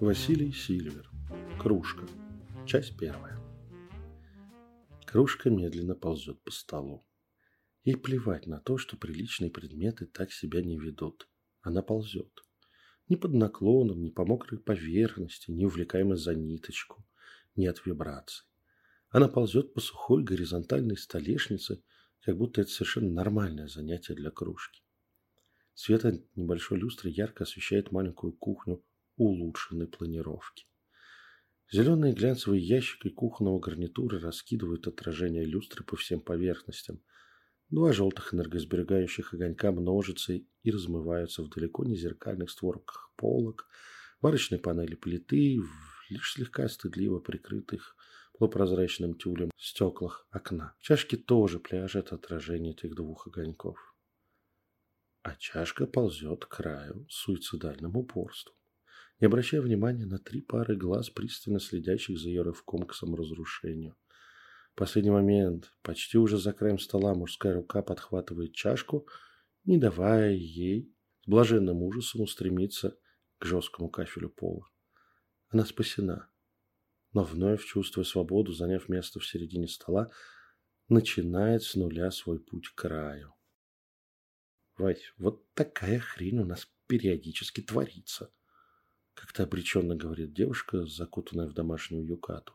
Василий Сильвер. Кружка. Часть первая. Кружка медленно ползет по столу. Ей плевать на то, что приличные предметы так себя не ведут. Она ползет. Ни под наклоном, ни по мокрой поверхности, ни увлекаемо за ниточку, ни от вибраций. Она ползет по сухой горизонтальной столешнице, как будто это совершенно нормальное занятие для кружки. Свет от небольшой люстры ярко освещает маленькую кухню улучшенной планировки. Зеленые глянцевые ящики кухонного гарнитура раскидывают отражение люстры по всем поверхностям. Два желтых энергосберегающих огонька множатся и размываются в далеко не зеркальных створках полок, варочной панели плиты, в лишь слегка стыдливо прикрытых полупрозрачным тюлем стеклах окна. Чашки тоже пляжет отражение этих двух огоньков. А чашка ползет к краю с суицидальным упорством не обращая внимания на три пары глаз, пристально следящих за ее рывком к саморазрушению. В последний момент, почти уже за краем стола, мужская рука подхватывает чашку, не давая ей с блаженным ужасом устремиться к жесткому кафелю пола. Она спасена, но вновь, чувствуя свободу, заняв место в середине стола, начинает с нуля свой путь к краю. Вась, вот такая хрень у нас периодически творится. Как-то обреченно говорит девушка, закутанная в домашнюю юкату.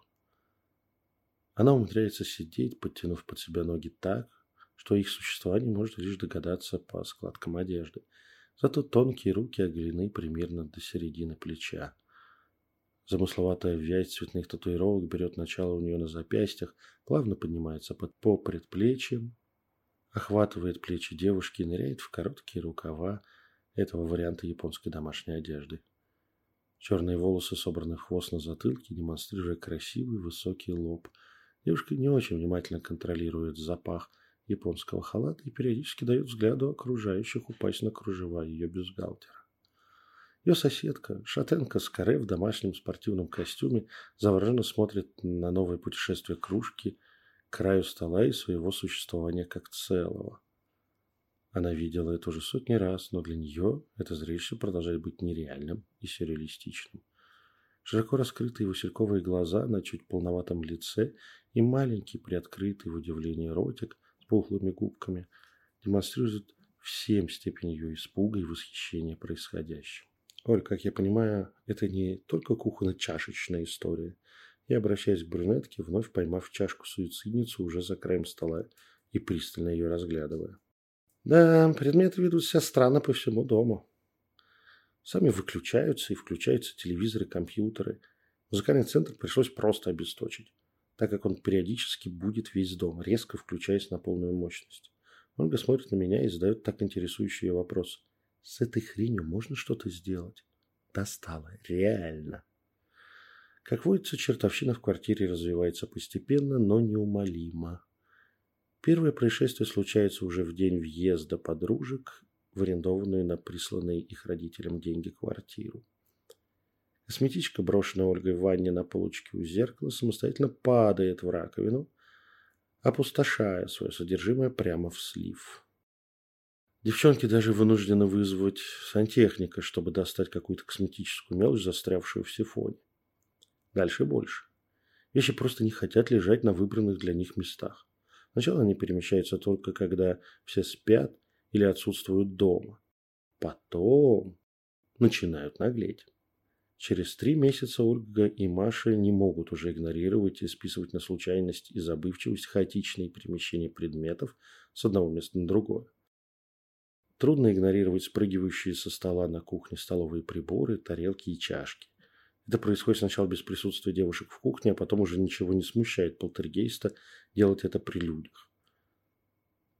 Она умудряется сидеть, подтянув под себя ноги так, что их существование может лишь догадаться по складкам одежды. Зато тонкие руки оголены примерно до середины плеча. Замысловатая вязь цветных татуировок берет начало у нее на запястьях, плавно поднимается под, по предплечьям, охватывает плечи девушки и ныряет в короткие рукава этого варианта японской домашней одежды. Черные волосы собраны в хвост на затылке, демонстрируя красивый высокий лоб. Девушка не очень внимательно контролирует запах японского халата и периодически дает взгляду окружающих упасть на кружева ее бюстгальтера. Ее соседка, шатенка с каре в домашнем спортивном костюме, завороженно смотрит на новое путешествие кружки к краю стола и своего существования как целого. Она видела это уже сотни раз, но для нее это зрелище продолжает быть нереальным и сюрреалистичным. Широко раскрытые васильковые глаза на чуть полноватом лице и маленький приоткрытый в удивлении ротик с пухлыми губками демонстрируют всем степень ее испуга и восхищения происходящим. Оль, как я понимаю, это не только кухонно-чашечная история. Я обращаюсь к брюнетке, вновь поймав чашку суицидницу уже за краем стола и пристально ее разглядывая. Да, предметы ведут себя странно по всему дому. Сами выключаются и включаются телевизоры, компьютеры. Музыкальный центр пришлось просто обесточить, так как он периодически будет весь дом, резко включаясь на полную мощность. Ольга смотрит на меня и задает так интересующий ее вопрос. С этой хренью можно что-то сделать? Достало. Реально. Как водится, чертовщина в квартире развивается постепенно, но неумолимо. Первое происшествие случается уже в день въезда подружек в арендованную на присланные их родителям деньги квартиру. Косметичка, брошенная Ольгой в ванне на полочке у зеркала, самостоятельно падает в раковину, опустошая свое содержимое прямо в слив. Девчонки даже вынуждены вызвать сантехника, чтобы достать какую-то косметическую мелочь, застрявшую в сифоне. Дальше больше. Вещи просто не хотят лежать на выбранных для них местах. Сначала они перемещаются только когда все спят или отсутствуют дома. Потом начинают наглеть. Через три месяца Ольга и Маша не могут уже игнорировать и списывать на случайность и забывчивость хаотичные перемещения предметов с одного места на другое. Трудно игнорировать спрыгивающие со стола на кухне столовые приборы, тарелки и чашки. Это происходит сначала без присутствия девушек в кухне, а потом уже ничего не смущает полтергейста делать это при людях.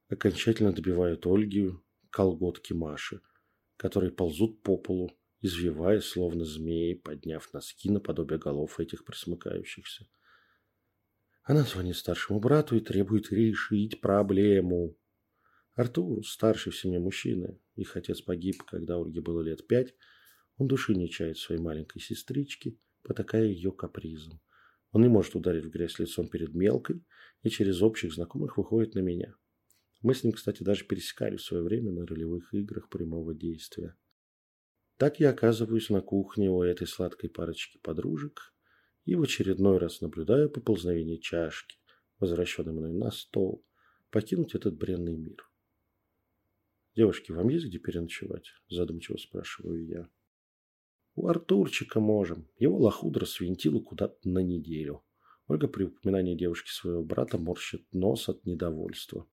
Окончательно добивают Ольги колготки Маши, которые ползут по полу, извиваясь, словно змеи, подняв носки наподобие голов этих присмыкающихся. Она звонит старшему брату и требует решить проблему. Артур, старший в семье мужчина, их отец погиб, когда Ольге было лет пять, он души не чает своей маленькой сестрички, потакая ее капризом. Он не может ударить в грязь лицом перед мелкой и через общих знакомых выходит на меня. Мы с ним, кстати, даже пересекались в свое время на ролевых играх прямого действия. Так я оказываюсь на кухне у этой сладкой парочки подружек и в очередной раз наблюдаю поползновение чашки, возвращенной мной на стол, покинуть этот бренный мир. «Девушки, вам есть где переночевать?» – задумчиво спрашиваю я. «У Артурчика можем. Его лохудра свинтила куда-то на неделю». Ольга при упоминании девушки своего брата морщит нос от недовольства.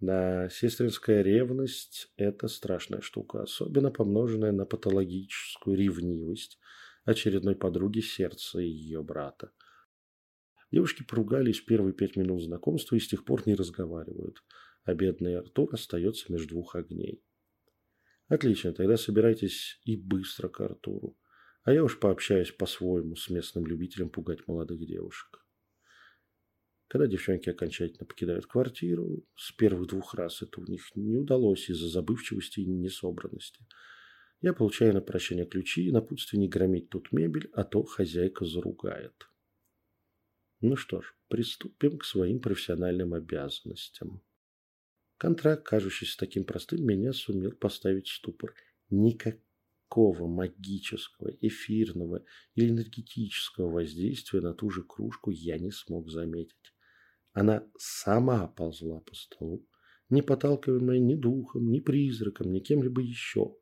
Да, сестринская ревность – это страшная штука, особенно помноженная на патологическую ревнивость очередной подруги сердца ее брата. Девушки поругались первые пять минут знакомства и с тех пор не разговаривают, а бедный Артур остается между двух огней. Отлично, тогда собирайтесь и быстро к Артуру, а я уж пообщаюсь по-своему с местным любителем пугать молодых девушек. Когда девчонки окончательно покидают квартиру, с первых двух раз это у них не удалось из-за забывчивости и несобранности. Я получаю на прощание ключи и напутствие не громить тут мебель, а то хозяйка заругает. Ну что ж, приступим к своим профессиональным обязанностям. Контракт, кажущийся таким простым, меня сумел поставить в ступор. Никакого магического, эфирного или энергетического воздействия на ту же кружку я не смог заметить. Она сама ползла по столу, не подталкиваемая ни духом, ни призраком, ни кем-либо еще.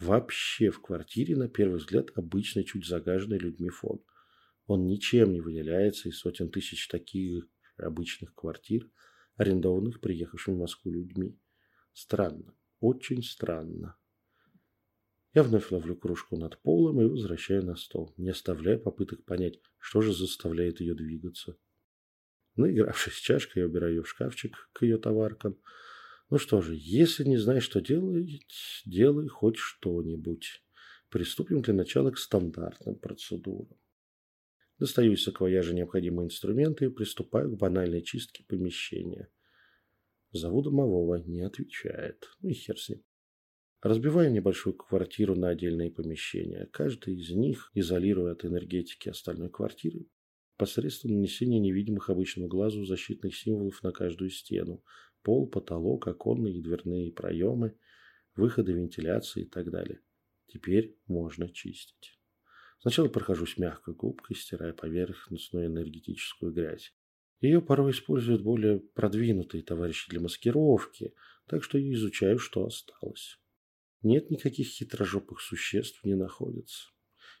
Вообще в квартире, на первый взгляд, обычно чуть загаженный людьми фон. Он ничем не выделяется из сотен тысяч таких обычных квартир, арендованных приехавшими в Москву людьми. Странно, очень странно. Я вновь ловлю кружку над полом и возвращаю на стол, не оставляя попыток понять, что же заставляет ее двигаться. Наигравшись чашкой, я убираю ее в шкафчик к ее товаркам. Ну что же, если не знаешь, что делать, делай хоть что-нибудь. Приступим для начала к стандартным процедурам. Достаю из саквояжа необходимые инструменты и приступаю к банальной чистке помещения. Зову домового, не отвечает. Ну и хер с ним. Разбиваю небольшую квартиру на отдельные помещения. Каждый из них изолирую от энергетики остальной квартиры посредством нанесения невидимых обычному глазу защитных символов на каждую стену, пол, потолок, оконные и дверные проемы, выходы вентиляции и так далее. Теперь можно чистить. Сначала прохожусь мягкой губкой, стирая поверхностную энергетическую грязь. Ее порой используют более продвинутые товарищи для маскировки, так что я изучаю, что осталось. Нет никаких хитрожопых существ не находится.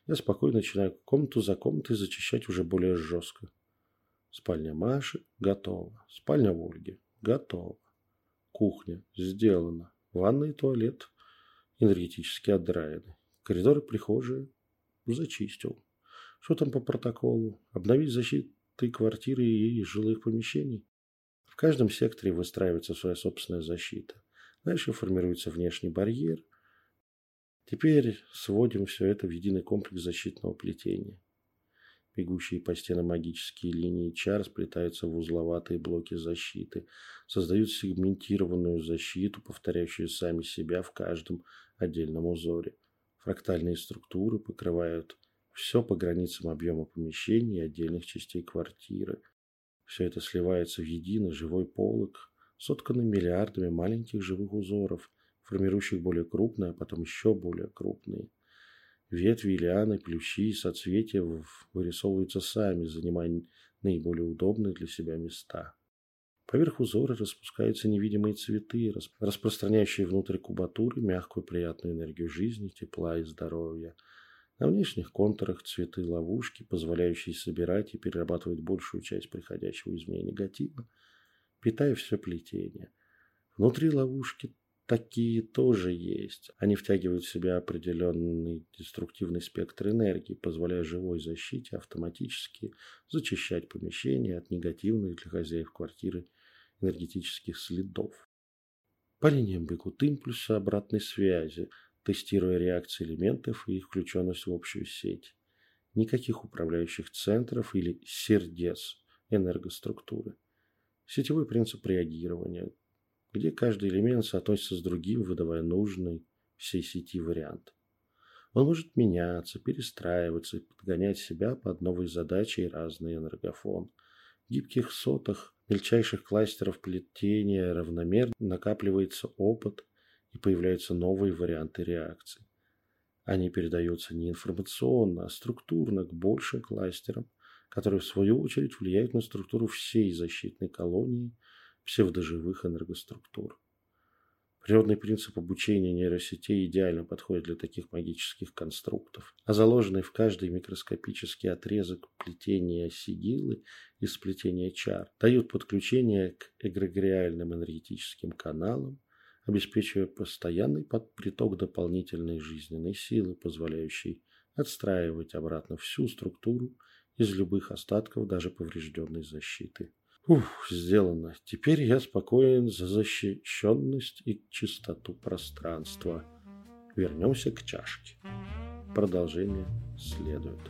Я спокойно начинаю комнату за комнатой зачищать уже более жестко. Спальня Маши готова. Спальня Ольги готова. Кухня сделана. Ванна и туалет энергетически отдраены. Коридоры, прихожие зачистил. Что там по протоколу? Обновить защиты квартиры и жилых помещений? В каждом секторе выстраивается своя собственная защита. Дальше формируется внешний барьер – Теперь сводим все это в единый комплекс защитного плетения. Бегущие по стенам магические линии чар сплетаются в узловатые блоки защиты, создают сегментированную защиту, повторяющую сами себя в каждом отдельном узоре. Фрактальные структуры покрывают все по границам объема помещений и отдельных частей квартиры. Все это сливается в единый живой полог, сотканный миллиардами маленьких живых узоров, формирующих более крупные, а потом еще более крупные. Ветви, лианы, плющи и соцветия вырисовываются сами, занимая наиболее удобные для себя места. Поверх узора распускаются невидимые цветы, распространяющие внутрь кубатуры мягкую приятную энергию жизни, тепла и здоровья. На внешних контурах цветы ловушки, позволяющие собирать и перерабатывать большую часть приходящего из меня негатива, питая все плетение. Внутри ловушки такие тоже есть. Они втягивают в себя определенный деструктивный спектр энергии, позволяя живой защите автоматически зачищать помещение от негативных для хозяев квартиры энергетических следов. По линиям бегут импульсы обратной связи, тестируя реакции элементов и их включенность в общую сеть. Никаких управляющих центров или сердец энергоструктуры. Сетевой принцип реагирования – где каждый элемент соотносится с другим, выдавая нужный всей сети вариант. Он может меняться, перестраиваться подгонять себя под новые задачи и разный энергофон. Гибких сотах мельчайших кластеров плетения равномерно накапливается опыт и появляются новые варианты реакций. Они передаются не информационно, а структурно к большим кластерам, которые в свою очередь влияют на структуру всей защитной колонии псевдоживых энергоструктур. Природный принцип обучения нейросетей идеально подходит для таких магических конструктов, а заложенный в каждый микроскопический отрезок плетения сигилы и сплетения чар дают подключение к эгрегориальным энергетическим каналам, обеспечивая постоянный приток дополнительной жизненной силы, позволяющей отстраивать обратно всю структуру из любых остатков даже поврежденной защиты. Ух, сделано. Теперь я спокоен за защищенность и чистоту пространства. Вернемся к чашке. Продолжение следует.